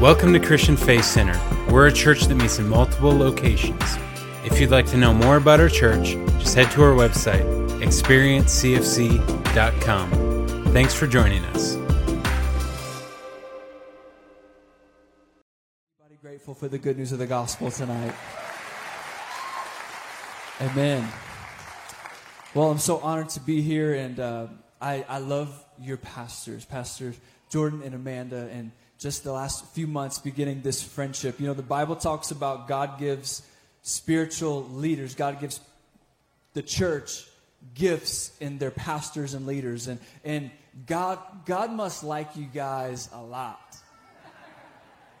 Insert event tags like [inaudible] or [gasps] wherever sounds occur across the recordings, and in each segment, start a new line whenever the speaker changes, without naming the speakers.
Welcome to Christian Faith Center. We're a church that meets in multiple locations. If you'd like to know more about our church, just head to our website, experiencecfc.com. Thanks for joining us.
Everybody grateful for the good news of the gospel tonight. Amen. Well, I'm so honored to be here, and uh, I, I love your pastors, Pastors Jordan and Amanda, and just the last few months beginning this friendship. You know, the Bible talks about God gives spiritual leaders, God gives the church gifts in their pastors and leaders. And, and God, God must like you guys a lot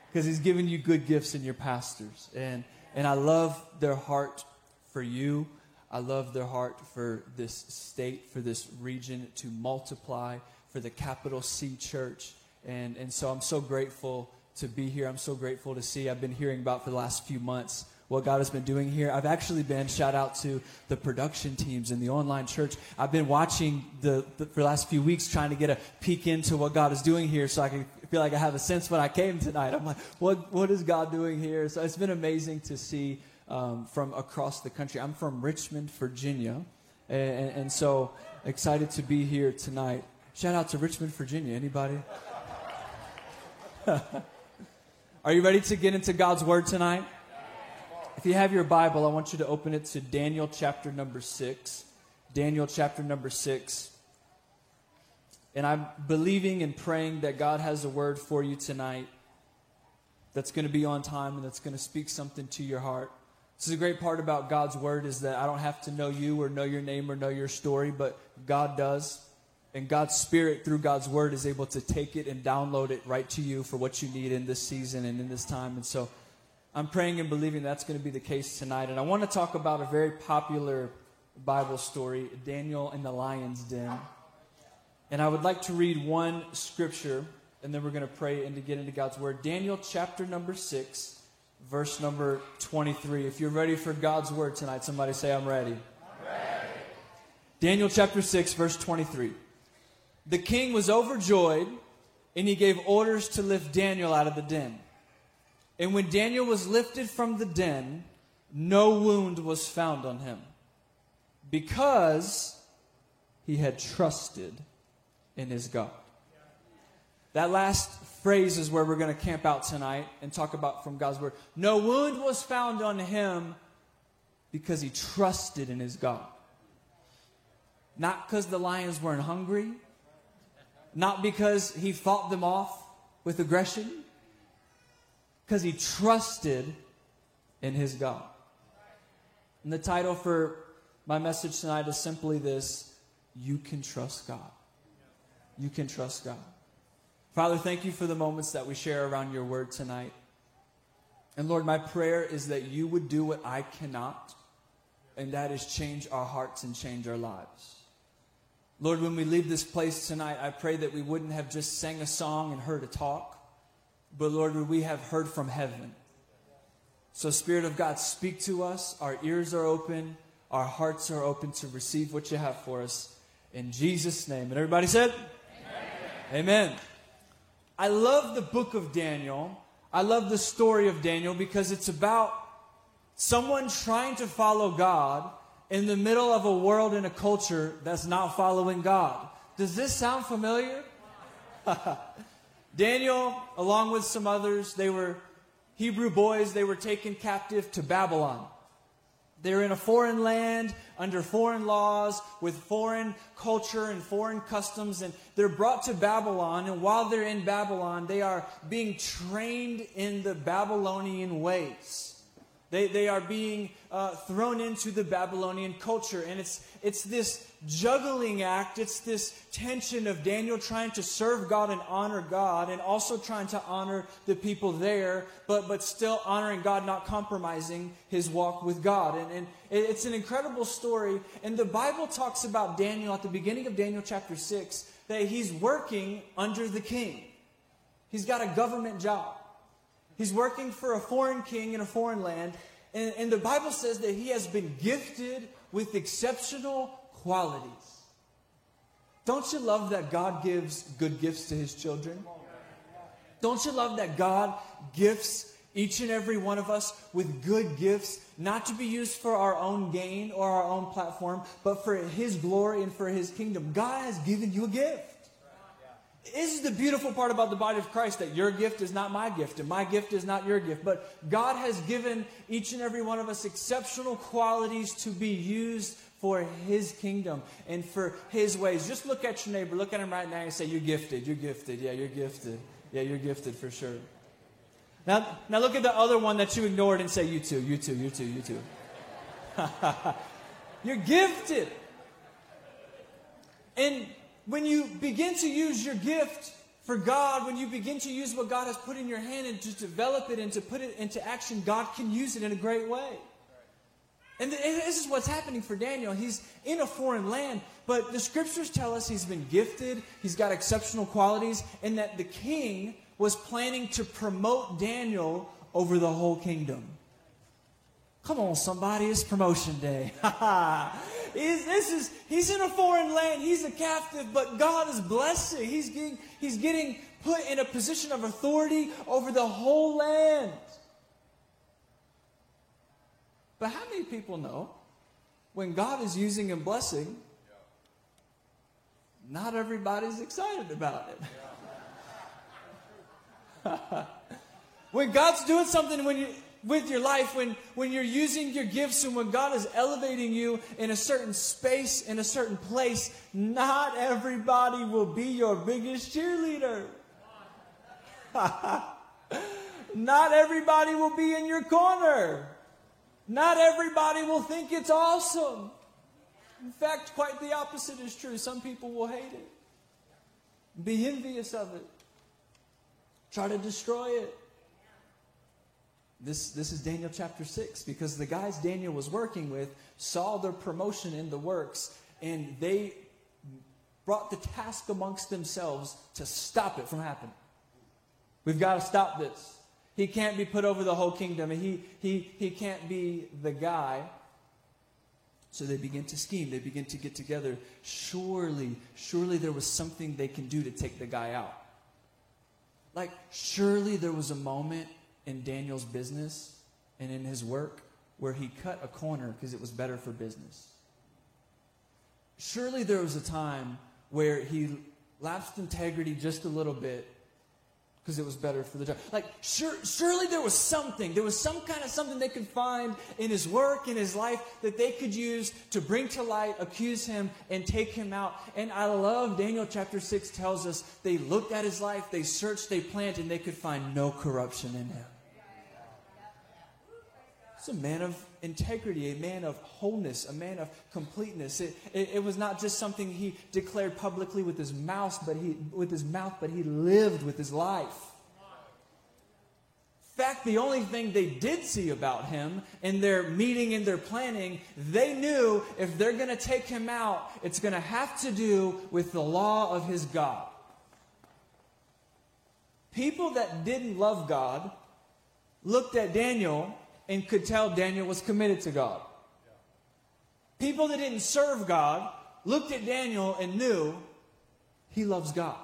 because He's given you good gifts in your pastors. And, and I love their heart for you. I love their heart for this state, for this region to multiply, for the capital C church. And, and so I'm so grateful to be here. I'm so grateful to see. I've been hearing about for the last few months what God has been doing here. I've actually been, shout out to the production teams in the online church. I've been watching the, the, for the last few weeks trying to get a peek into what God is doing here so I can feel like I have a sense when I came tonight. I'm like, what, what is God doing here? So it's been amazing to see um, from across the country. I'm from Richmond, Virginia. And, and so excited to be here tonight. Shout out to Richmond, Virginia. Anybody? [laughs] Are you ready to get into God's Word tonight? If you have your Bible, I want you to open it to Daniel chapter number 6. Daniel chapter number 6. And I'm believing and praying that God has a word for you tonight that's going to be on time and that's going to speak something to your heart. This is a great part about God's word is that I don't have to know you or know your name or know your story, but God does. And God's Spirit, through God's Word, is able to take it and download it right to you for what you need in this season and in this time. And so I'm praying and believing that's going to be the case tonight. And I want to talk about a very popular Bible story Daniel in the lion's den. And I would like to read one scripture, and then we're going to pray and to get into God's Word. Daniel chapter number 6, verse number 23. If you're ready for God's Word tonight, somebody say, I'm ready. I'm ready. Daniel chapter 6, verse 23. The king was overjoyed, and he gave orders to lift Daniel out of the den. And when Daniel was lifted from the den, no wound was found on him, because he had trusted in his God. That last phrase is where we're going to camp out tonight and talk about from God's word. No wound was found on him because he trusted in his God. Not because the lions weren't hungry, not because he fought them off with aggression, because he trusted in his God. And the title for my message tonight is simply this You can trust God. You can trust God. Father, thank you for the moments that we share around your word tonight. And Lord, my prayer is that you would do what I cannot, and that is change our hearts and change our lives. Lord, when we leave this place tonight, I pray that we wouldn't have just sang a song and heard a talk, but Lord, would we have heard from heaven? So, Spirit of God, speak to us. Our ears are open, our hearts are open to receive what you have for us. In Jesus' name. And everybody said, Amen. Amen. I love the book of Daniel. I love the story of Daniel because it's about someone trying to follow God in the middle of a world and a culture that's not following God. Does this sound familiar? [laughs] Daniel, along with some others, they were Hebrew boys, they were taken captive to Babylon. They're in a foreign land, under foreign laws, with foreign culture and foreign customs, and they're brought to Babylon. And while they're in Babylon, they are being trained in the Babylonian ways. They, they are being uh, thrown into the Babylonian culture. And it's, it's this juggling act, it's this tension of Daniel trying to serve God and honor God, and also trying to honor the people there, but, but still honoring God, not compromising his walk with God. And, and it's an incredible story. And the Bible talks about Daniel at the beginning of Daniel chapter 6 that he's working under the king, he's got a government job. He's working for a foreign king in a foreign land. And, and the Bible says that he has been gifted with exceptional qualities. Don't you love that God gives good gifts to his children? Don't you love that God gifts each and every one of us with good gifts, not to be used for our own gain or our own platform, but for His glory and for His kingdom? God has given you a gift. This is the beautiful part about the body of Christ that your gift is not my gift and my gift is not your gift. But God has given each and every one of us exceptional qualities to be used for His kingdom and for His ways. Just look at your neighbor, look at him right now and say, You're gifted, you're gifted, yeah, you're gifted. Yeah, you're gifted for sure. Now, now look at the other one that you ignored and say, You too, you too, you too, you too. [laughs] you're gifted. And when you begin to use your gift for God, when you begin to use what God has put in your hand and to develop it and to put it into action, God can use it in a great way. And this is what's happening for Daniel. He's in a foreign land, but the scriptures tell us he's been gifted, he's got exceptional qualities, and that the king was planning to promote Daniel over the whole kingdom. Come on, somebody, it's promotion day. [laughs] he's, this is, he's in a foreign land, he's a captive, but God is blessing. He's getting, he's getting put in a position of authority over the whole land. But how many people know when God is using and blessing, not everybody's excited about it? [laughs] when God's doing something when you, with your life, when, when you're using your gifts and when God is elevating you in a certain space, in a certain place, not everybody will be your biggest cheerleader. [laughs] not everybody will be in your corner. Not everybody will think it's awesome. In fact, quite the opposite is true. Some people will hate it, be envious of it, try to destroy it. This, this is Daniel chapter 6 because the guys Daniel was working with saw their promotion in the works and they brought the task amongst themselves to stop it from happening. We've got to stop this. He can't be put over the whole kingdom. He, he, he can't be the guy. So they begin to scheme. They begin to get together. Surely, surely there was something they can do to take the guy out. Like, surely there was a moment in Daniel's business and in his work where he cut a corner because it was better for business. Surely there was a time where he lapsed integrity just a little bit because it was better for the job. Like, sure, surely there was something, there was some kind of something they could find in his work, in his life, that they could use to bring to light, accuse him, and take him out. And I love Daniel chapter 6 tells us they looked at his life, they searched, they planted, and they could find no corruption in him. It's a man of integrity, a man of wholeness, a man of completeness. It, it, it, was not just something he declared publicly with his mouth, but he with his mouth, but he lived with his life. In fact, the only thing they did see about him in their meeting and their planning, they knew if they're going to take him out, it's going to have to do with the law of his God. People that didn't love God looked at Daniel and could tell Daniel was committed to God. People that didn't serve God looked at Daniel and knew he loves God.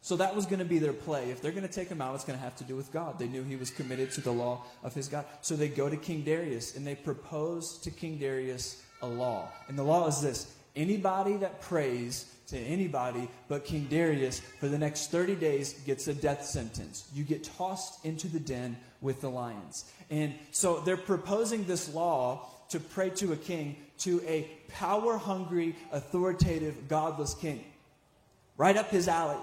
So that was going to be their play. If they're going to take him out, it's going to have to do with God. They knew he was committed to the law of his God. So they go to King Darius and they propose to King Darius a law. And the law is this anybody that prays to anybody but King Darius for the next 30 days gets a death sentence. You get tossed into the den with the lions. And so they're proposing this law to pray to a king, to a power hungry, authoritative, godless king. Right up his alley.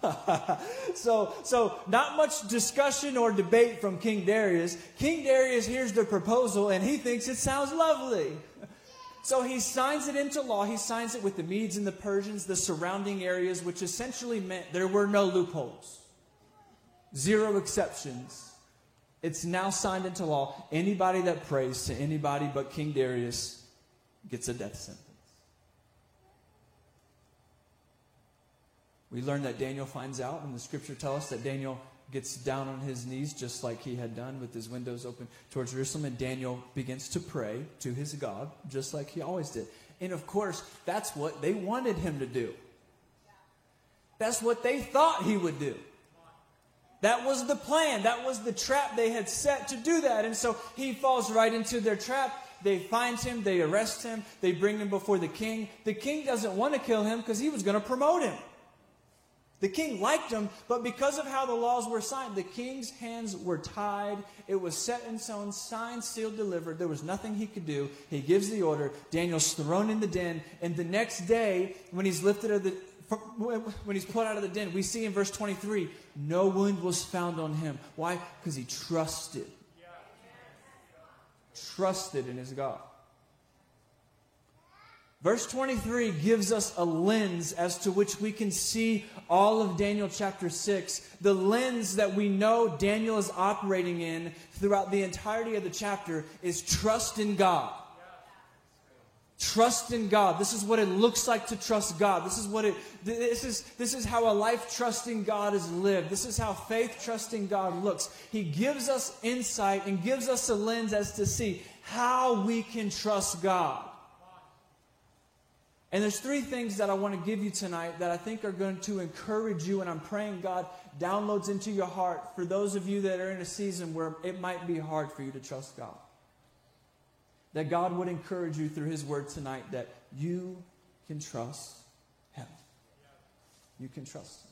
[laughs] so, so not much discussion or debate from King Darius. King Darius hears the proposal and he thinks it sounds lovely. So he signs it into law. He signs it with the Medes and the Persians, the surrounding areas, which essentially meant there were no loopholes, zero exceptions. It's now signed into law. Anybody that prays to anybody but King Darius gets a death sentence. We learn that Daniel finds out, and the scripture tells us that Daniel gets down on his knees just like he had done with his windows open towards Jerusalem, and Daniel begins to pray to his God just like he always did. And of course, that's what they wanted him to do. That's what they thought he would do. That was the plan. That was the trap they had set to do that. And so he falls right into their trap. They find him, they arrest him, they bring him before the king. The king doesn't want to kill him because he was going to promote him. The king liked him, but because of how the laws were signed, the king's hands were tied. It was set in stone, signed, sealed, delivered. There was nothing he could do. He gives the order. Daniel's thrown in the den, and the next day, when he's lifted out of the when he's put out of the den, we see in verse 23, no wound was found on him. Why? Because he trusted. Trusted in his God. Verse 23 gives us a lens as to which we can see all of Daniel chapter 6. The lens that we know Daniel is operating in throughout the entirety of the chapter is trust in God. Trust in God. This is what it looks like to trust God. This is what it this is this is how a life trusting God is lived. This is how faith trusting God looks. He gives us insight and gives us a lens as to see how we can trust God. And there's three things that I want to give you tonight that I think are going to encourage you, and I'm praying God downloads into your heart for those of you that are in a season where it might be hard for you to trust God. That God would encourage you through His word tonight that you can trust Him. You can trust Him.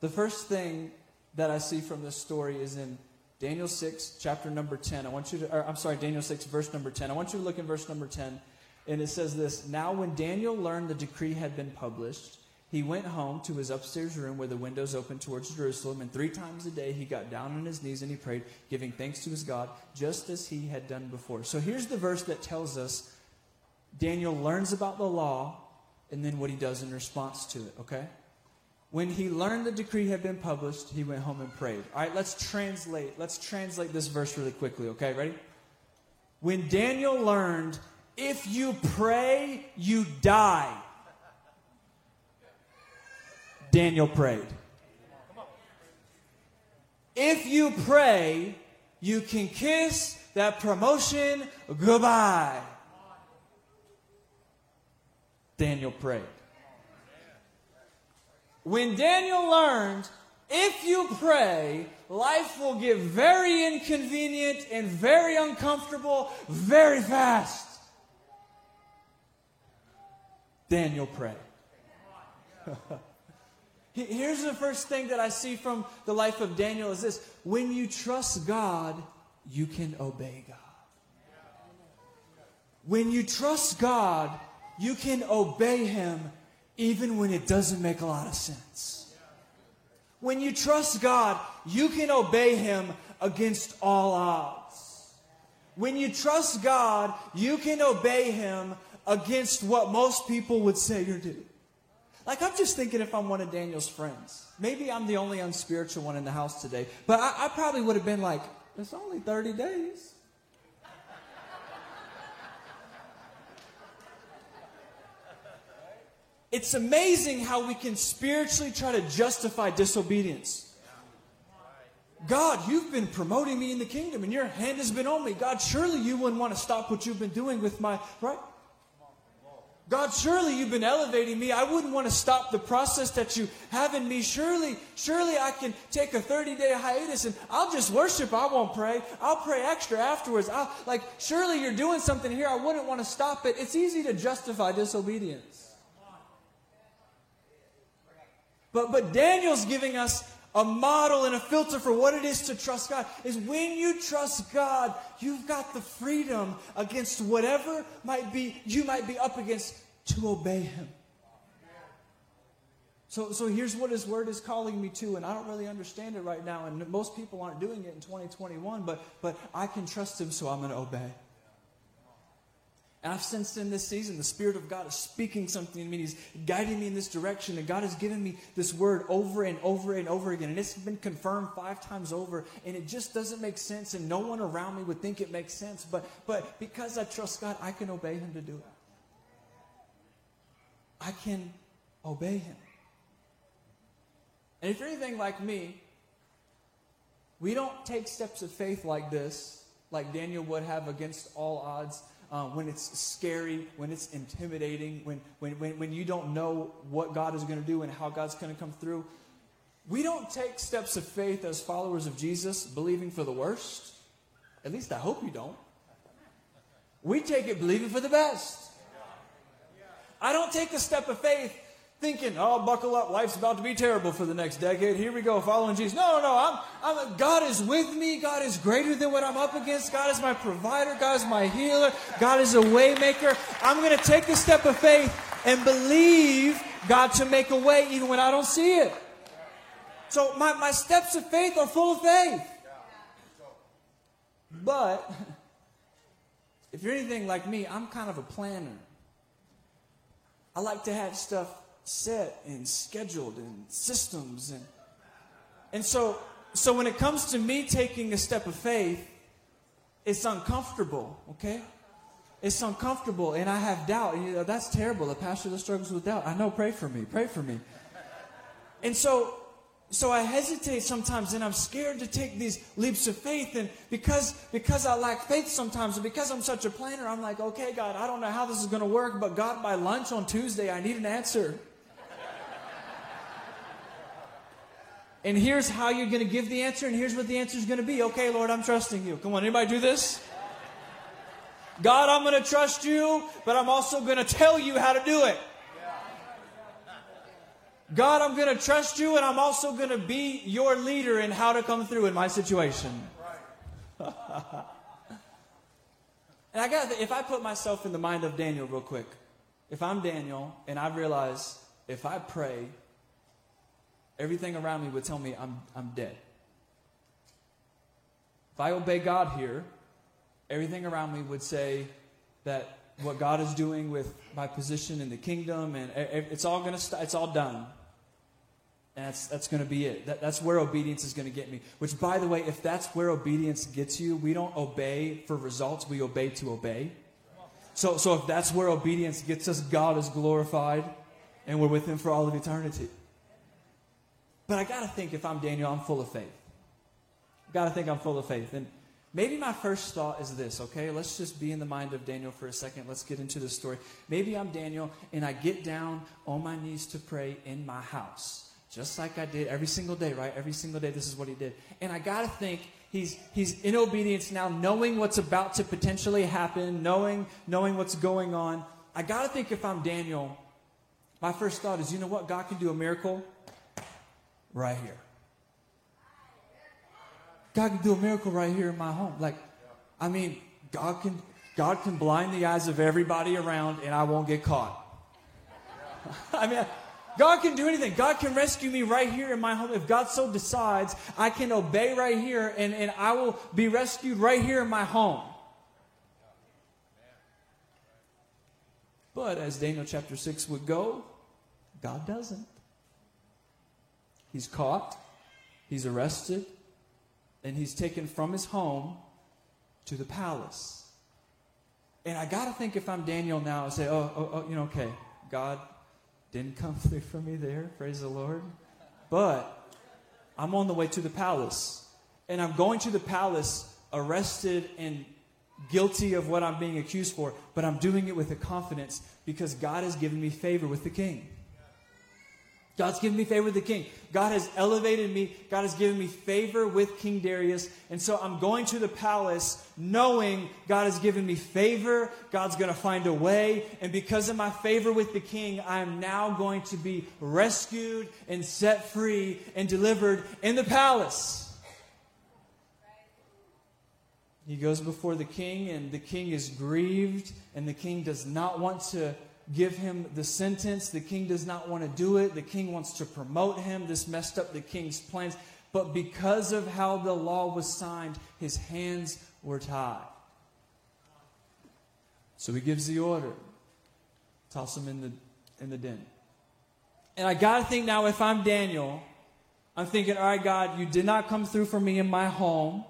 The first thing that I see from this story is in Daniel 6, chapter number 10. I want you to, or, I'm sorry, Daniel 6, verse number 10. I want you to look in verse number 10. And it says this Now, when Daniel learned the decree had been published, he went home to his upstairs room where the windows opened towards Jerusalem, and three times a day he got down on his knees and he prayed, giving thanks to his God, just as he had done before. So here's the verse that tells us Daniel learns about the law and then what he does in response to it, okay? When he learned the decree had been published, he went home and prayed. All right, let's translate. Let's translate this verse really quickly, okay? Ready? When Daniel learned if you pray, you die. Daniel prayed. If you pray, you can kiss that promotion goodbye. Daniel prayed. When Daniel learned, if you pray, life will get very inconvenient and very uncomfortable very fast. Daniel prayed. [laughs] Here's the first thing that I see from the life of Daniel is this. When you trust God, you can obey God. When you trust God, you can obey Him even when it doesn't make a lot of sense. When you trust God, you can obey Him against all odds. When you trust God, you can obey Him against what most people would say or do. Like, I'm just thinking if I'm one of Daniel's friends. Maybe I'm the only unspiritual one in the house today, but I, I probably would have been like, it's only 30 days. It's amazing how we can spiritually try to justify disobedience. God, you've been promoting me in the kingdom and your hand has been on me. God, surely you wouldn't want to stop what you've been doing with my, right? God, surely you've been elevating me. I wouldn't want to stop the process that you have in me. Surely, surely I can take a 30 day hiatus and I'll just worship. I won't pray. I'll pray extra afterwards. I'll, like, surely you're doing something here. I wouldn't want to stop it. It's easy to justify disobedience. But, but Daniel's giving us a model and a filter for what it is to trust God is when you trust God, you've got the freedom against whatever might be you might be up against to obey him. So, so here's what his word is calling me to, and I don't really understand it right now, and most people aren't doing it in 2021, but, but I can trust him, so I'm going to obey. And I've sensed in this season the Spirit of God is speaking something in me. He's guiding me in this direction. And God has given me this word over and over and over again. And it's been confirmed five times over. And it just doesn't make sense. And no one around me would think it makes sense. But, but because I trust God, I can obey Him to do it. I can obey Him. And if you're anything like me, we don't take steps of faith like this, like Daniel would have against all odds uh, when it's scary, when it's intimidating, when, when, when, when you don't know what God is going to do and how God's going to come through. We don't take steps of faith as followers of Jesus believing for the worst. At least I hope you don't. We take it believing for the best. I don't take a step of faith thinking, oh, buckle up, life's about to be terrible for the next decade. Here we go, following Jesus. No, no, I'm, I'm, God is with me. God is greater than what I'm up against. God is my provider. God is my healer. God is a waymaker. I'm going to take a step of faith and believe God to make a way even when I don't see it. So my, my steps of faith are full of faith. But [laughs] if you're anything like me, I'm kind of a planner. I like to have stuff set and scheduled and systems and and so so when it comes to me taking a step of faith it's uncomfortable okay? It's uncomfortable and i have doubt. You know, that's terrible. A pastor that struggles with doubt. I know pray for me pray for me. And so so I hesitate sometimes and I'm scared to take these leaps of faith. And because, because I lack faith sometimes and because I'm such a planner, I'm like, okay, God, I don't know how this is going to work, but God, by lunch on Tuesday, I need an answer. and here's how you're going to give the answer, and here's what the answer is going to be. Okay, Lord, I'm trusting you. Come on, anybody do this? God, I'm going to trust you, but I'm also going to tell you how to do it. God, I'm going to trust you, and I'm also going to be your leader in how to come through in my situation. [laughs] and I got if I put myself in the mind of Daniel real quick, if I'm Daniel and I realize if I pray, everything around me would tell me I'm, I'm dead. If I obey God here, everything around me would say that what God is doing with my position in the kingdom and it's all going to st- it's all done. That's, that's going to be it. That, that's where obedience is going to get me. Which, by the way, if that's where obedience gets you, we don't obey for results, we obey to obey. So, so if that's where obedience gets us, God is glorified and we're with Him for all of eternity. But I got to think if I'm Daniel, I'm full of faith. got to think I'm full of faith. And maybe my first thought is this, okay? Let's just be in the mind of Daniel for a second. Let's get into the story. Maybe I'm Daniel and I get down on my knees to pray in my house just like I did every single day, right? Every single day, this is what he did. And I got to think he's, he's in obedience now, knowing what's about to potentially happen, knowing, knowing what's going on. I got to think if I'm Daniel, my first thought is, you know what? God can do a miracle right here. God can do a miracle right here in my home. Like, I mean, God can, God can blind the eyes of everybody around and I won't get caught. [laughs] I mean, God can do anything. God can rescue me right here in my home. If God so decides, I can obey right here and, and I will be rescued right here in my home. But as Daniel chapter 6 would go, God doesn't. He's caught, he's arrested, and he's taken from his home to the palace. And I got to think if I'm Daniel now, I say, oh, oh, oh, you know, okay, God, didn't come [laughs] through for me there, praise the Lord. But I'm on the way to the palace. And I'm going to the palace arrested and guilty of what I'm being accused for, but I'm doing it with a confidence because God has given me favor with the king. God's given me favor with the king. God has elevated me. God has given me favor with King Darius. And so I'm going to the palace knowing God has given me favor. God's going to find a way. And because of my favor with the king, I am now going to be rescued and set free and delivered in the palace. He goes before the king, and the king is grieved, and the king does not want to give him the sentence. The king does not want to do it. The king wants to promote him. This messed up the king's plans. But because of how the law was signed, his hands were tied. So he gives the order. Toss him in the, in the den. And I got to think now, if I'm Daniel, I'm thinking, all right, God, you did not come through for me in my home.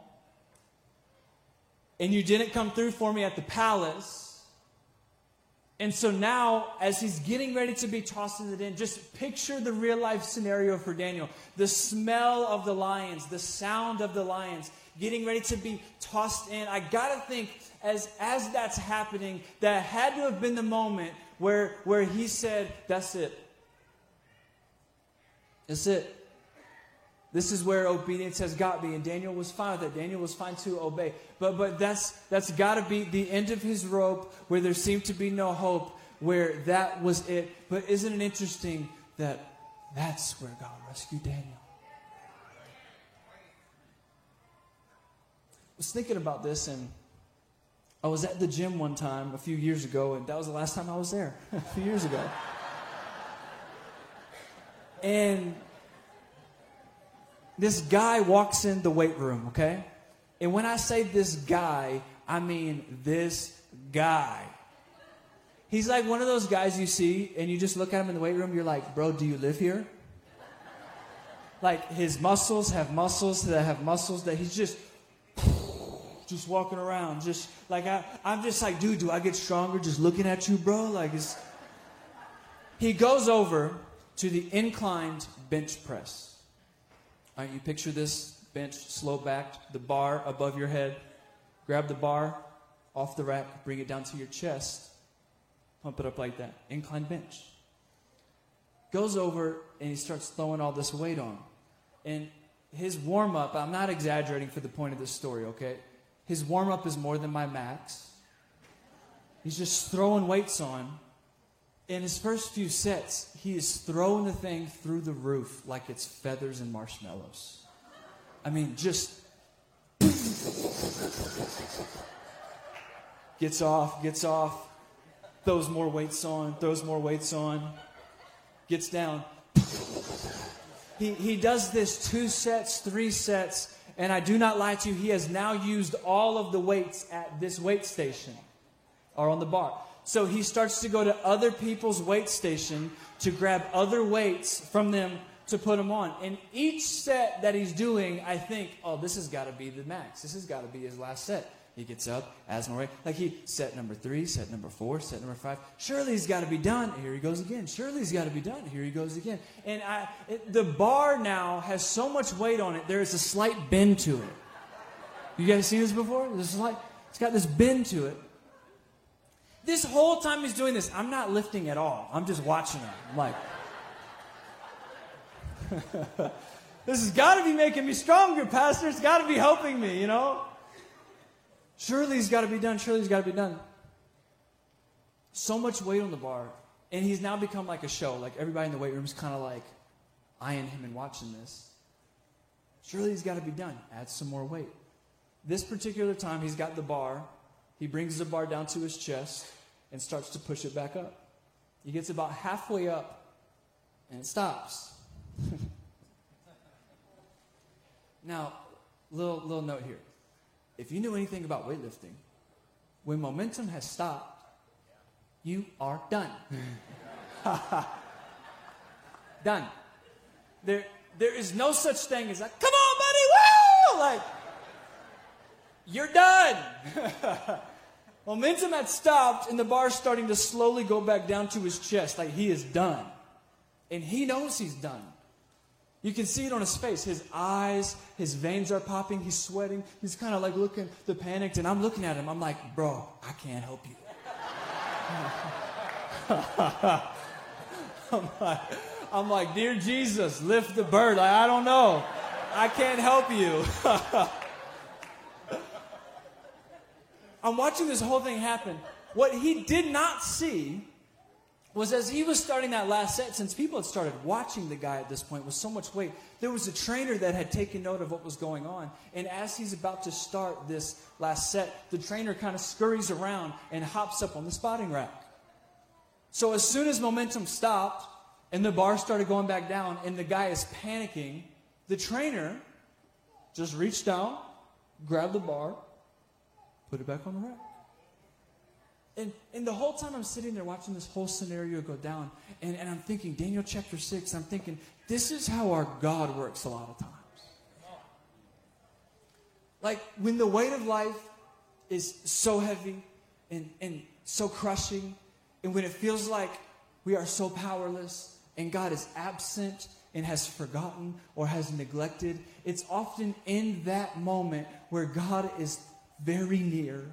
And you didn't come through for me at the palace. And so now, as he's getting ready to be tossed into the den, just picture the real life scenario for Daniel. The smell of the lions, the sound of the lions. getting ready to be tossed in. I got to think as, as that's happening, that had to have been the moment where, where he said, That's it. That's it. This is where obedience has got me, and Daniel was fine with it. Daniel was fine to obey. But but that's that's got to be the end of his rope, where there seemed to be no hope, where that was it. But isn't it interesting that that's where God rescued Daniel? I was thinking about this, and I was at the gym one time a few years ago, and that was the last time I was there, [laughs] a few years ago. and this guy walks in the weight room, okay? And when I say this guy, I mean this guy. He's like one of those guys you see, and you just look at him in the weight room, you're like, bro, do you live here? Like his muscles have muscles that have muscles that he's just just walking around, just like I, I'm just like, dude, do I get stronger just looking at you, bro? Like it's. He goes over to the inclined bench press. All right, you picture this bench slow backed, the bar above your head. Grab the bar off the rack, bring it down to your chest, pump it up like that. Incline bench. Goes over and he starts throwing all this weight on. And his warm up, I'm not exaggerating for the point of this story, okay? His warm up is more than my max. He's just throwing weights on. In his first few sets, he is throwing the thing through the roof like it's feathers and marshmallows. I mean, just gets off, gets off, throws more weights on, throws more weights on, gets down. He, he does this two sets, three sets, and I do not lie to you, he has now used all of the weights at this weight station or on the bar. So he starts to go to other people's weight station to grab other weights from them to put them on. And each set that he's doing, I think, oh, this has got to be the max. This has got to be his last set. He gets up, adds more weight. Like he set number three, set number four, set number five. Surely he's got to be done. Here he goes again. Surely he's got to be done. Here he goes again. And I, it, the bar now has so much weight on it. There is a slight bend to it. You guys seen this before? There's like it's got this bend to it. This whole time he's doing this, I'm not lifting at all. I'm just watching him. I'm like, [laughs] this has got to be making me stronger, Pastor. It's got to be helping me, you know? Surely he's got to be done. Surely he's got to be done. So much weight on the bar. And he's now become like a show. Like everybody in the weight room is kind of like eyeing him and watching this. Surely he's got to be done. Add some more weight. This particular time, he's got the bar. He brings the bar down to his chest and starts to push it back up. He gets about halfway up and it stops. [laughs] now, little, little note here if you knew anything about weightlifting, when momentum has stopped, you are done. [laughs] done. There, there is no such thing as like, come on, buddy, woo! Like, you're done. [laughs] Momentum had stopped, and the bar's starting to slowly go back down to his chest, like he is done. And he knows he's done. You can see it on his face. His eyes, his veins are popping. He's sweating. He's kind of like looking, the panicked. And I'm looking at him. I'm like, bro, I can't help you. [laughs] I'm, like, I'm like, dear Jesus, lift the bird. Like, I don't know. I can't help you. [laughs] I'm watching this whole thing happen. What he did not see was as he was starting that last set, since people had started watching the guy at this point with so much weight, there was a trainer that had taken note of what was going on. And as he's about to start this last set, the trainer kind of scurries around and hops up on the spotting rack. So as soon as momentum stopped and the bar started going back down and the guy is panicking, the trainer just reached down, grabbed the bar, put it back on the rack. And, and the whole time I'm sitting there watching this whole scenario go down, and, and I'm thinking, Daniel chapter 6, I'm thinking, this is how our God works a lot of times. Like when the weight of life is so heavy and, and so crushing, and when it feels like we are so powerless and God is absent and has forgotten or has neglected, it's often in that moment where God is very near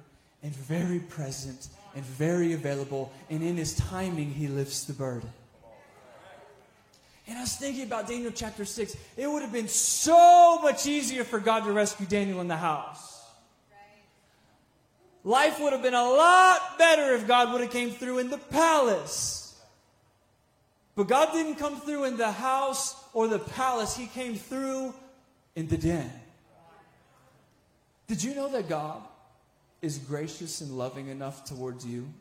and very present and very available, and in his timing, he lifts the burden. And I was thinking about Daniel chapter 6. It would have been so much easier for God to rescue Daniel in the house. Life would have been a lot better if God would have came through in the palace. But God didn't come through in the house or the palace. He came through in the den. Did you know that God is gracious and loving enough towards you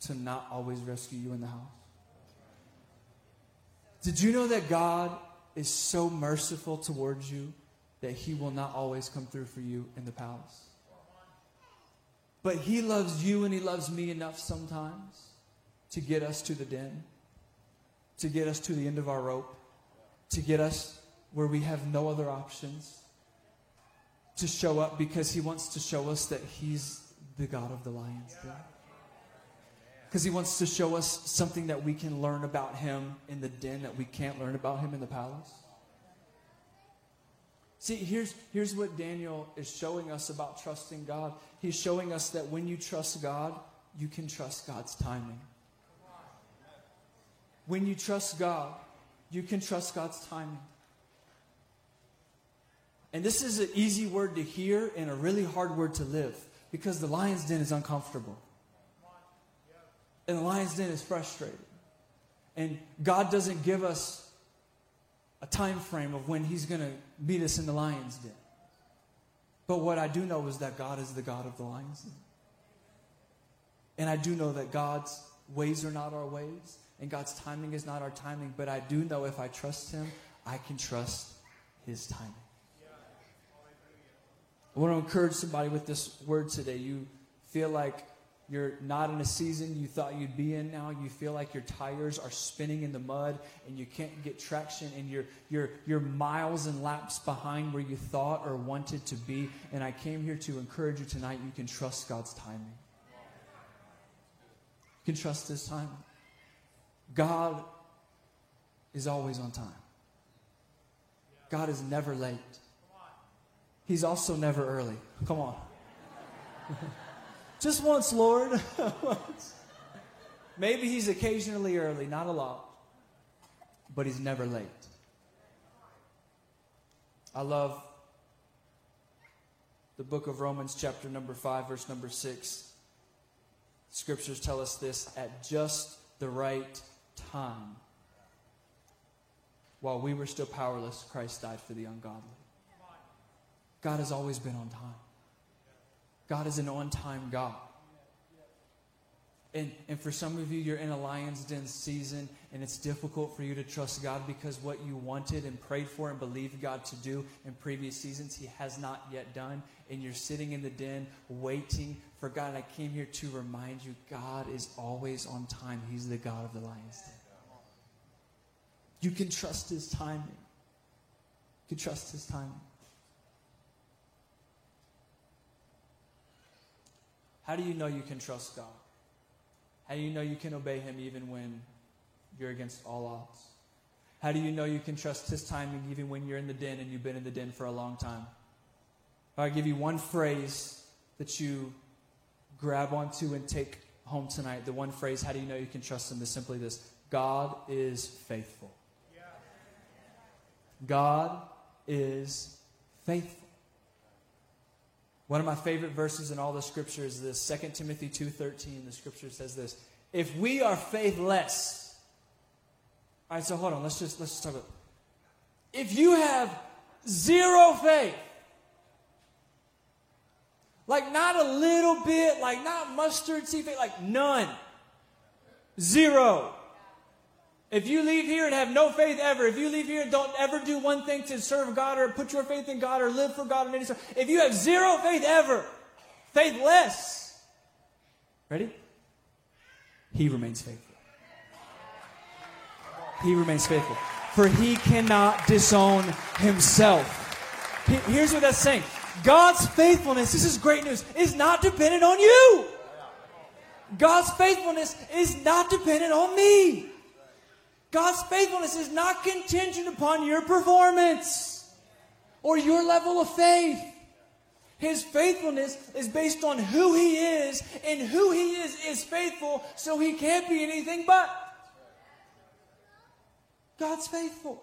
to not always rescue you in the house? Did you know that God is so merciful towards you that he will not always come through for you in the palace? But he loves you and he loves me enough sometimes to get us to the den, to get us to the end of our rope, to get us where we have no other options, to show up because he wants to show us that he's the God of the lion's. Because he wants to show us something that we can learn about him in the den that we can't learn about him in the palace. See, here's, here's what Daniel is showing us about trusting God. He's showing us that when you trust God, you can trust God's timing. When you trust God, you can trust God's timing. And this is an easy word to hear and a really hard word to live because the lion's den is uncomfortable. And the lion's den is frustrating. And God doesn't give us a time frame of when he's going to meet us in the lion's den. But what I do know is that God is the God of the lion's den. And I do know that God's ways are not our ways, and God's timing is not our timing. But I do know if I trust him, I can trust his timing. I want to encourage somebody with this word today. You feel like you're not in a season you thought you'd be in now. You feel like your tires are spinning in the mud and you can't get traction and you're, you're, you're miles and laps behind where you thought or wanted to be. And I came here to encourage you tonight. You can trust God's timing. You can trust His timing. God is always on time. God is never late. He's also never early. Come on. Just once, Lord. [laughs] Maybe he's occasionally early, not a lot, but he's never late. I love the book of Romans, chapter number 5, verse number 6. Scriptures tell us this at just the right time. While we were still powerless, Christ died for the ungodly. God has always been on time. God is an on time God. And, and for some of you, you're in a lion's den season, and it's difficult for you to trust God because what you wanted and prayed for and believed God to do in previous seasons, He has not yet done. And you're sitting in the den waiting for God. And I came here to remind you God is always on time, He's the God of the lion's den. You can trust His timing. You can trust His timing. How do you know you can trust God? How do you know you can obey Him even when you're against all odds? How do you know you can trust His timing even when you're in the den and you've been in the den for a long time? I give you one phrase that you grab onto and take home tonight. The one phrase, how do you know you can trust Him, is simply this God is faithful. God is faithful. One of my favorite verses in all the scripture is this 2 Timothy 2:13. The scripture says this: If we are faithless, all right, so hold on, let's just let's just talk about if you have zero faith, like not a little bit, like not mustard seed faith, like none, zero. If you leave here and have no faith ever, if you leave here and don't ever do one thing to serve God or put your faith in God or live for God in any sort, if you have zero faith ever, faithless, ready? He remains faithful. He remains faithful. For he cannot disown himself. Here's what that's saying God's faithfulness, this is great news, is not dependent on you. God's faithfulness is not dependent on me. God's faithfulness is not contingent upon your performance or your level of faith. His faithfulness is based on who He is, and who He is is faithful, so He can't be anything but. God's faithful.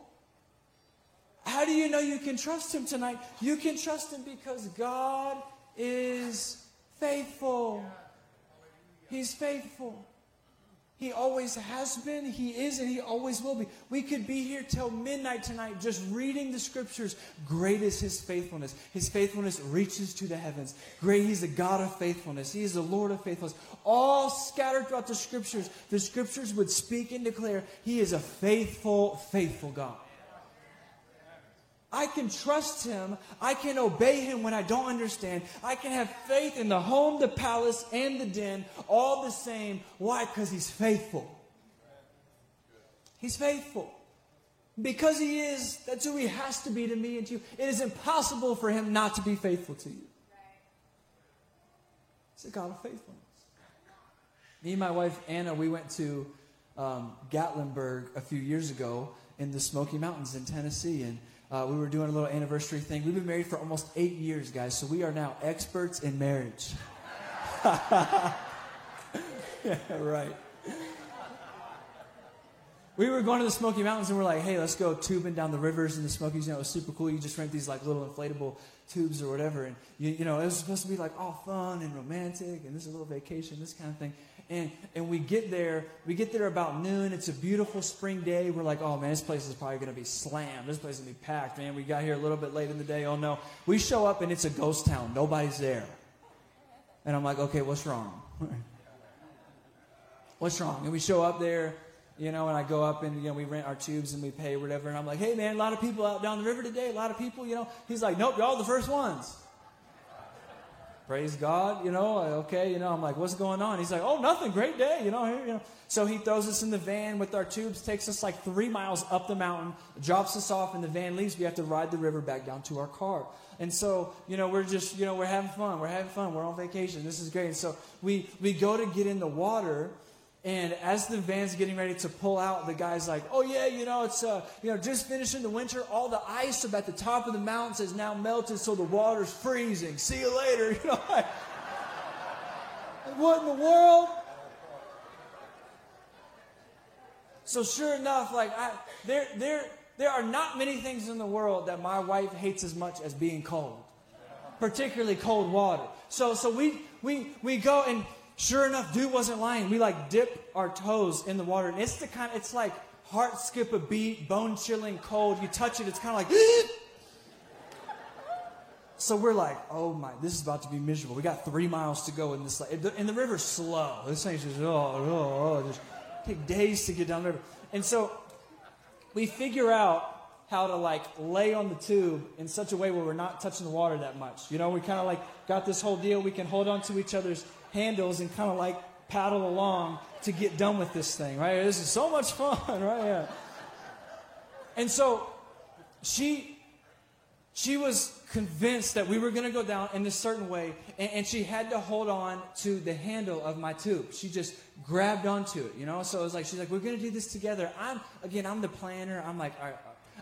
How do you know you can trust Him tonight? You can trust Him because God is faithful. He's faithful. He always has been, He is, and He always will be. We could be here till midnight tonight just reading the scriptures. Great is His faithfulness. His faithfulness reaches to the heavens. Great, He's the God of faithfulness. He is the Lord of faithfulness. All scattered throughout the scriptures, the scriptures would speak and declare He is a faithful, faithful God. I can trust him. I can obey him when I don't understand. I can have faith in the home, the palace, and the den, all the same. Why? Because he's faithful. He's faithful. Because he is, that's who he has to be to me and to you. It is impossible for him not to be faithful to you. He's a God of faithfulness. Me and my wife Anna, we went to um, Gatlinburg a few years ago in the Smoky Mountains in Tennessee, and uh, we were doing a little anniversary thing. We've been married for almost eight years, guys, so we are now experts in marriage. [laughs] yeah, right. We were going to the Smoky Mountains and we're like, hey, let's go tubing down the rivers in the Smokies. You know, it was super cool. You just rent these like little inflatable tubes or whatever. And, you, you know, it was supposed to be like all fun and romantic and this is a little vacation, this kind of thing. And, and we get there, we get there about noon. It's a beautiful spring day. We're like, oh man, this place is probably going to be slammed. This place is going to be packed, man. We got here a little bit late in the day. Oh no. We show up and it's a ghost town. Nobody's there. And I'm like, okay, what's wrong? [laughs] what's wrong? And we show up there, you know, and I go up and, you know, we rent our tubes and we pay whatever. And I'm like, hey man, a lot of people out down the river today, a lot of people, you know. He's like, nope, y'all the first ones praise God, you know, okay, you know, I'm like, what's going on? He's like, oh, nothing, great day, you know, you know. So he throws us in the van with our tubes, takes us like three miles up the mountain, drops us off, and the van leaves. We have to ride the river back down to our car. And so, you know, we're just, you know, we're having fun. We're having fun. We're on vacation. This is great. And so we, we go to get in the water, and as the van's getting ready to pull out, the guy's like, "Oh yeah, you know, it's uh, you know, just finishing the winter. All the ice up at the top of the mountains has now melted, so the water's freezing. See you later." [laughs] You know, like, what in the world? So sure enough, like I, there, there, there are not many things in the world that my wife hates as much as being cold, particularly cold water. So, so we, we, we go and Sure enough, dude wasn't lying. We like dip our toes in the water, and it's the kind. It's like heart skip a beat, bone chilling cold. You touch it, it's kind of like. [gasps] so we're like, oh my, this is about to be miserable. We got three miles to go in this, and the river's slow. This thing's just oh oh oh, just take days to get down the river. And so we figure out how to like lay on the tube in such a way where we're not touching the water that much. You know, we kind of like got this whole deal. We can hold on to each other's handles and kind of like paddle along to get done with this thing, right? This is so much fun, [laughs] right? Yeah. And so she she was convinced that we were going to go down in a certain way, and, and, she had to hold on to the handle of my tube. She just grabbed onto it, you know. So it was like she's like, "We're going to do this together." I'm again, I'm the planner. I'm like, "All right,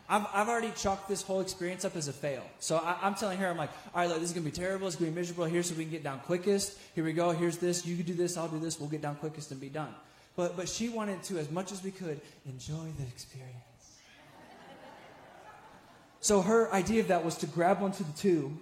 I've, I've already chalked this whole experience up as a fail. So I, am telling her, I'm like, all right, look, this is going to be terrible. It's going to be miserable. Here's so we can get down quickest. Here we go. Here's this. You can do this. I'll do this. We'll get down quickest and be done. But, but she wanted to, as much as we could, enjoy the experience. So her idea of that was to grab onto the tube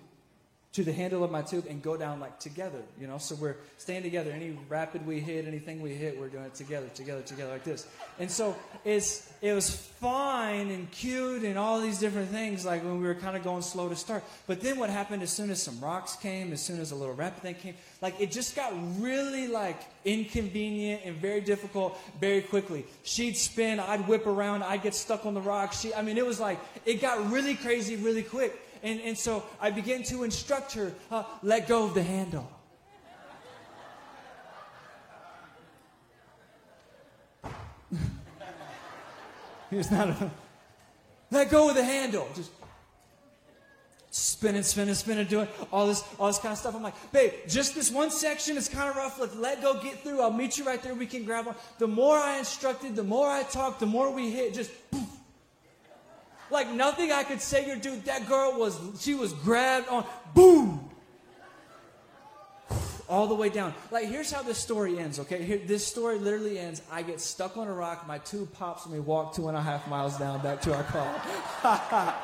to the handle of my tube and go down like together, you know. So we're staying together. Any rapid we hit, anything we hit, we're doing it together, together, together like this. And so it's it was fine and cute and all these different things like when we were kind of going slow to start. But then what happened as soon as some rocks came, as soon as a little rapid thing came, like it just got really like inconvenient and very difficult very quickly. She'd spin, I'd whip around, I'd get stuck on the rocks. She, I mean, it was like it got really crazy really quick. And, and so I began to instruct her uh, let go of the handle. [laughs] Not a. Let go of the handle. Just spinning, spinning, spinning, doing all this, all this kind of stuff. I'm like, babe, just this one section is kind of rough. Let's let go, get through. I'll meet you right there. We can grab on. The more I instructed, the more I talked, the more we hit. Just poof. Like nothing I could say or do. That girl was, she was grabbed on. Boom all the way down. Like, here's how this story ends, okay? Here, this story literally ends. I get stuck on a rock, my tube pops, and we walk two and a half miles down back to our car.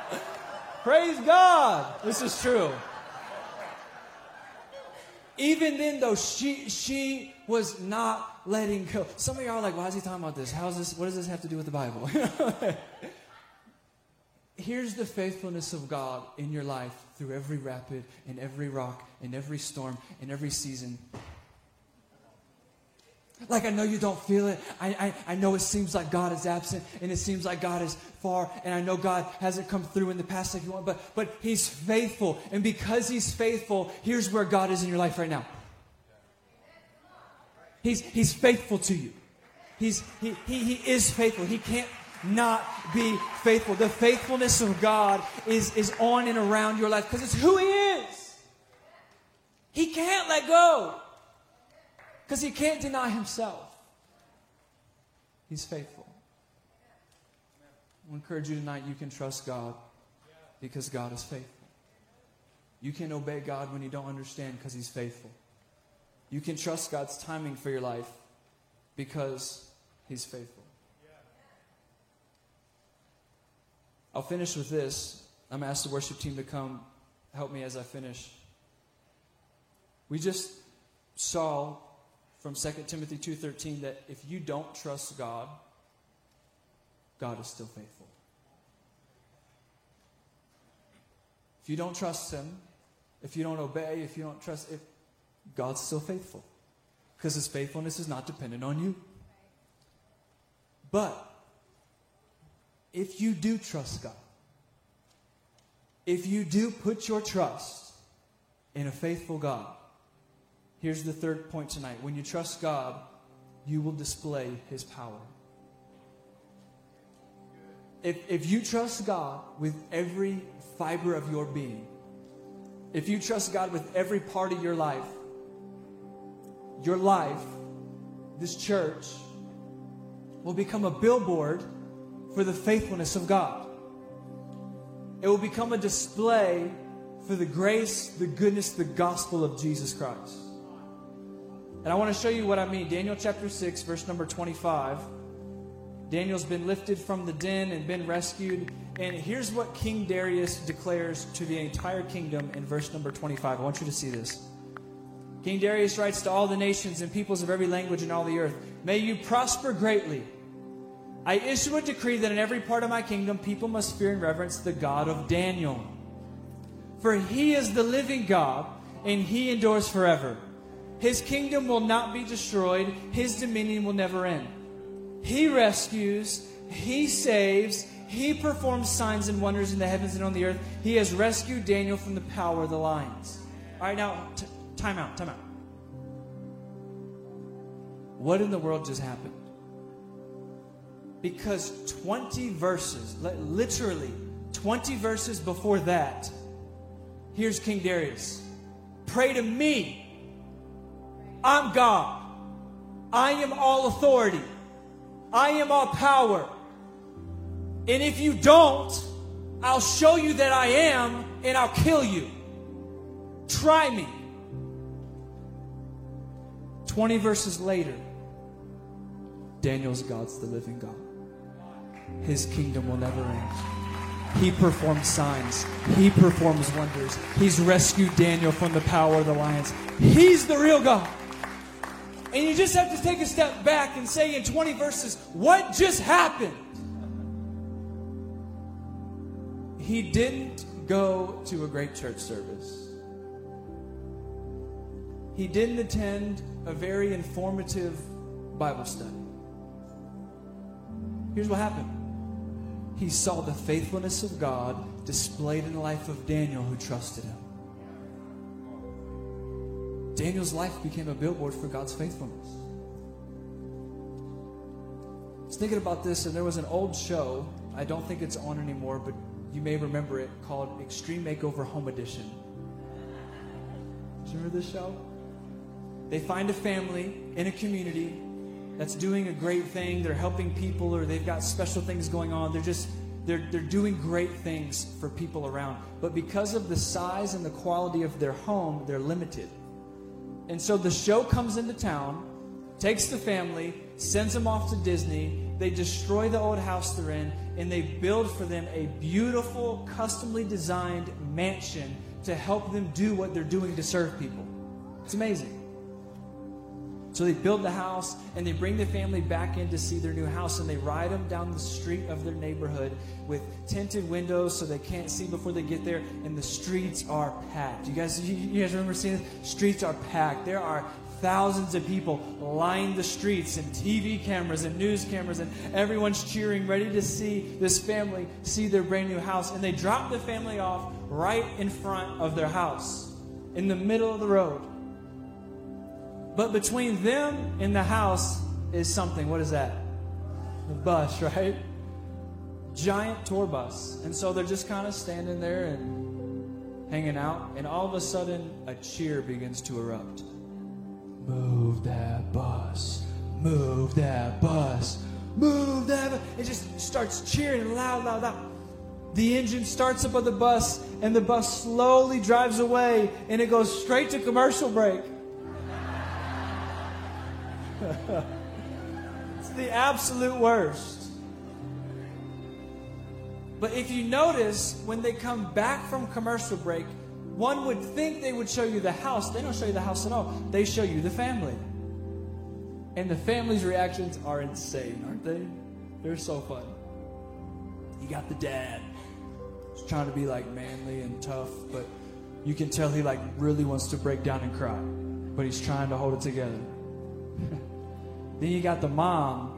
[laughs] Praise God! This is true. Even then, though, she, she was not letting go. Some of y'all are like, why is he talking about this? How is this? What does this have to do with the Bible? [laughs] Here's the faithfulness of God in your life through every rapid and every rock and every storm and every season. Like, I know you don't feel it. I, I, I know it seems like God is absent and it seems like God is far. And I know God hasn't come through in the past like you want, but, but He's faithful. And because He's faithful, here's where God is in your life right now. He's, he's faithful to you. He's, he, he, he is faithful. He can't not be faithful. The faithfulness of God is, is on and around your life because it's who He is. He can't let go because He can't deny Himself. He's faithful. I encourage you tonight you can trust God because God is faithful. You can obey God when you don't understand because He's faithful. You can trust God's timing for your life because He's faithful. I'll finish with this. I'm going to ask the worship team to come help me as I finish. We just saw from 2 Timothy 2:13 that if you don't trust God, God is still faithful. If you don't trust him, if you don't obey, if you don't trust if God's still faithful. Because his faithfulness is not dependent on you. But if you do trust God, if you do put your trust in a faithful God, here's the third point tonight. When you trust God, you will display his power. If, if you trust God with every fiber of your being, if you trust God with every part of your life, your life, this church, will become a billboard for the faithfulness of God. It will become a display for the grace, the goodness, the gospel of Jesus Christ. And I want to show you what I mean. Daniel chapter 6, verse number 25. Daniel's been lifted from the den and been rescued. And here's what King Darius declares to the entire kingdom in verse number 25. I want you to see this. King Darius writes to all the nations and peoples of every language in all the earth May you prosper greatly I issue a decree that in every part of my kingdom people must fear and reverence the God of Daniel. For he is the living God, and he endures forever. His kingdom will not be destroyed, his dominion will never end. He rescues, he saves, he performs signs and wonders in the heavens and on the earth. He has rescued Daniel from the power of the lions. All right, now, t- time out, time out. What in the world just happened? Because 20 verses, literally 20 verses before that, here's King Darius. Pray to me. I'm God. I am all authority. I am all power. And if you don't, I'll show you that I am and I'll kill you. Try me. 20 verses later, Daniel's God's the living God his kingdom will never end. He performs signs. He performs wonders. He's rescued Daniel from the power of the lions. He's the real God. And you just have to take a step back and say in 20 verses, what just happened? He didn't go to a great church service. He didn't attend a very informative Bible study. Here's what happened he saw the faithfulness of God displayed in the life of Daniel who trusted him. Daniel's life became a billboard for God's faithfulness. I was thinking about this, and there was an old show. I don't think it's on anymore, but You may remember it called Extreme Makeover Home Edition. Do you remember this show? They find a family in a community that's doing a great thing. They're helping people or they've got special things going on. They're just they're, they're doing great things for people around. But because of the size and the quality of their home, they're limited. And so the show comes into town, takes the family, sends them off to Disney. They destroy the old house they're in, and they build for them a beautiful, customly designed mansion to help them do what they're doing to serve people. It's amazing. So they build the house and they bring the family back in to see their new house and they ride them down the street of their neighborhood with tinted windows so they can't see before they get there and the streets are packed. You guys you, guys remember seeing this? Streets are packed. There are thousands of people line the streets and TV cameras and news cameras and everyone's cheering ready to see this family see their brand new house and they drop the family off right in front of their house in the middle of the road. But between them and the house is something. What is that? The bus, [laughs] right? Giant tour bus. And so they're just kind of standing there and hanging out. And all of a sudden, a cheer begins to erupt. Move that bus. Move that bus. Move that bus. It just starts cheering loud, loud, loud. The engine starts up of the bus, and the bus slowly drives away, and it goes straight to commercial break. Absolute worst. But if you notice, when they come back from commercial break, one would think they would show you the house. They don't show you the house at all, they show you the family. And the family's reactions are insane, aren't they? They're so fun. You got the dad. He's trying to be like manly and tough, but you can tell he like really wants to break down and cry. But he's trying to hold it together. [laughs] Then you got the mom.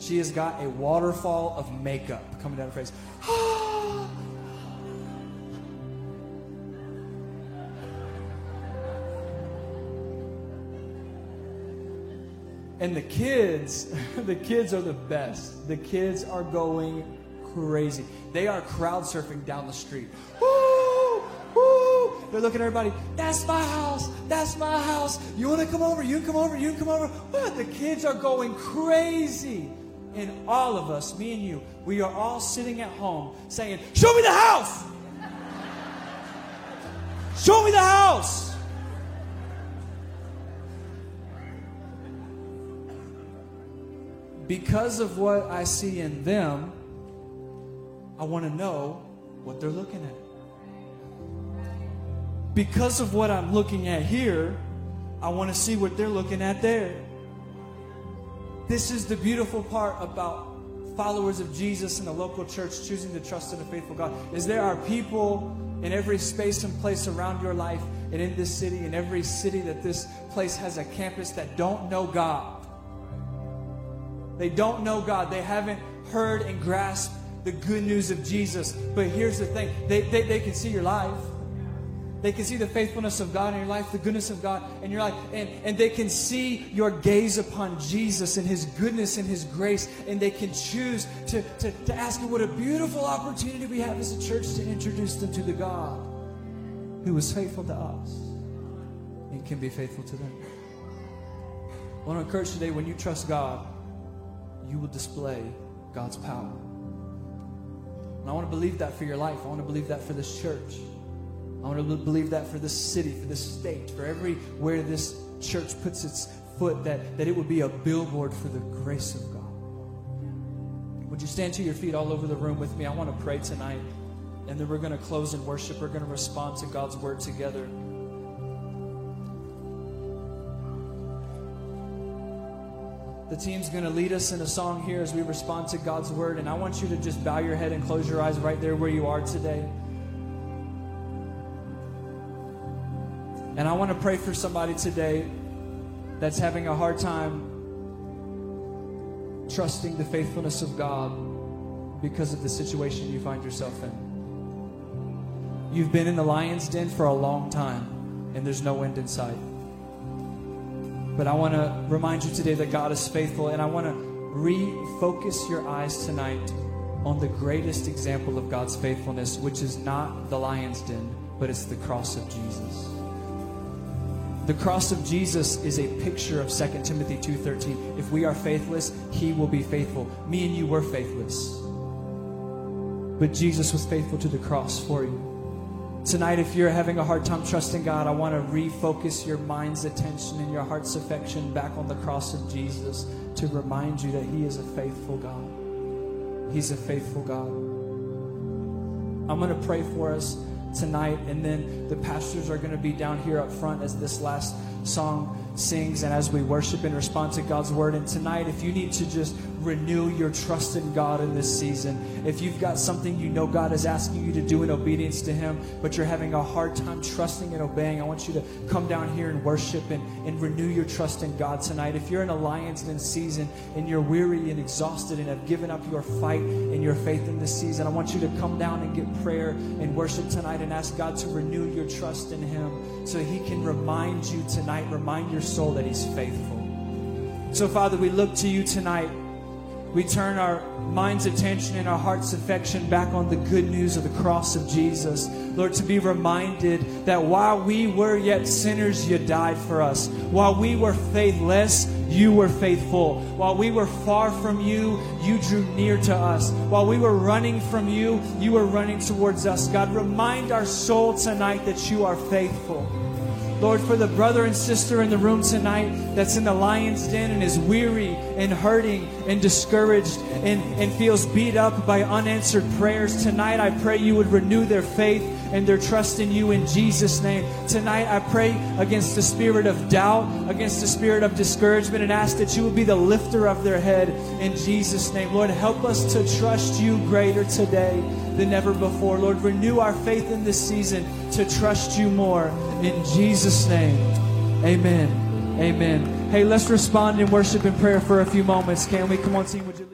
She has got a waterfall of makeup coming down her face. [gasps] and the kids, [laughs] the kids are the best. The kids are going crazy. They are crowd surfing down the street. Woo! Woo! They're looking at everybody. That's my house. That's my house. You want to come over? You come over. You come over. What? The kids are going crazy. And all of us, me and you, we are all sitting at home saying, Show me the house. Show me the house. Because of what I see in them, I want to know what they're looking at because of what I'm looking at here, I want to see what they're looking at there. This is the beautiful part about followers of Jesus in the local church choosing to trust in a faithful God is there are people in every space and place around your life and in this city in every city that this place has a campus that don't know God. They don't know God. They haven't heard and grasped the good news of Jesus. But here's the thing they, they, they can see your life. They can see the faithfulness of God in your life, the goodness of God in your life, and, and they can see your gaze upon Jesus and His goodness and His grace, and they can choose to, to, to ask you what a beautiful opportunity we have as a church to introduce them to the God who was faithful to us and can be faithful to them. I want to encourage today when you trust God, you will display God's power. And I want to believe that for your life. I want to believe that for this church. I want to believe that for this city, for this state, for everywhere this church puts its foot, that, that it would be a billboard for the grace of God. Would you stand to your feet all over the room with me? I want to pray tonight, and then we're going to close in worship. We're going to respond to God's word together. The team's going to lead us in a song here as we respond to God's word, and I want you to just bow your head and close your eyes right there where you are today. And I want to pray for somebody today that's having a hard time trusting the faithfulness of God because of the situation you find yourself in. You've been in the lion's den for a long time, and there's no end in sight. But I want to remind you today that God is faithful, and I want to refocus your eyes tonight on the greatest example of God's faithfulness, which is not the lion's den, but it's the cross of Jesus. The cross of Jesus is a picture of 2 Timothy 2:13. If we are faithless, he will be faithful. Me and you were faithless. But Jesus was faithful to the cross for you. Tonight, if you're having a hard time trusting God, I want to refocus your mind's attention and your heart's affection back on the cross of Jesus to remind you that He is a faithful God. He's a faithful God. I'm going to pray for us tonight, and then the pastors are going to be down here up front as this last song sings and as we worship and respond to God's word. And tonight, if you need to just renew your trust in God in this season, if you've got something you know God is asking you to do in obedience to Him, but you're having a hard time trusting and obeying, I want you to come down here and worship and, and renew your trust in God tonight. If you're in a lion's den season and you're weary and exhausted and have given up your fight and your faith in this season, I want you to come down and get prayer and worship tonight and ask God to renew your trust in Him so He can remind you tonight, remind your soul that He's faithful. So, Father, we look to you tonight. We turn our mind's attention and our heart's affection back on the good news of the cross of Jesus. Lord, to be reminded that while we were yet sinners, you died for us. While we were faithless, you were faithful. While we were far from you, you drew near to us. While we were running from you, you were running towards us. God, remind our soul tonight that you are faithful. Lord, for the brother and sister in the room tonight that's in the lion's den and is weary and hurting and discouraged and, and feels beat up by unanswered prayers, tonight I pray you would renew their faith and their trust in you in Jesus' name. Tonight I pray against the spirit of doubt, against the spirit of discouragement, and ask that you would be the lifter of their head in Jesus' name. Lord, help us to trust you greater today than ever before. Lord, renew our faith in this season to trust you more. In Jesus' name, amen. Amen. Hey, let's respond in worship and prayer for a few moments. Can we? Come on, team. Would you?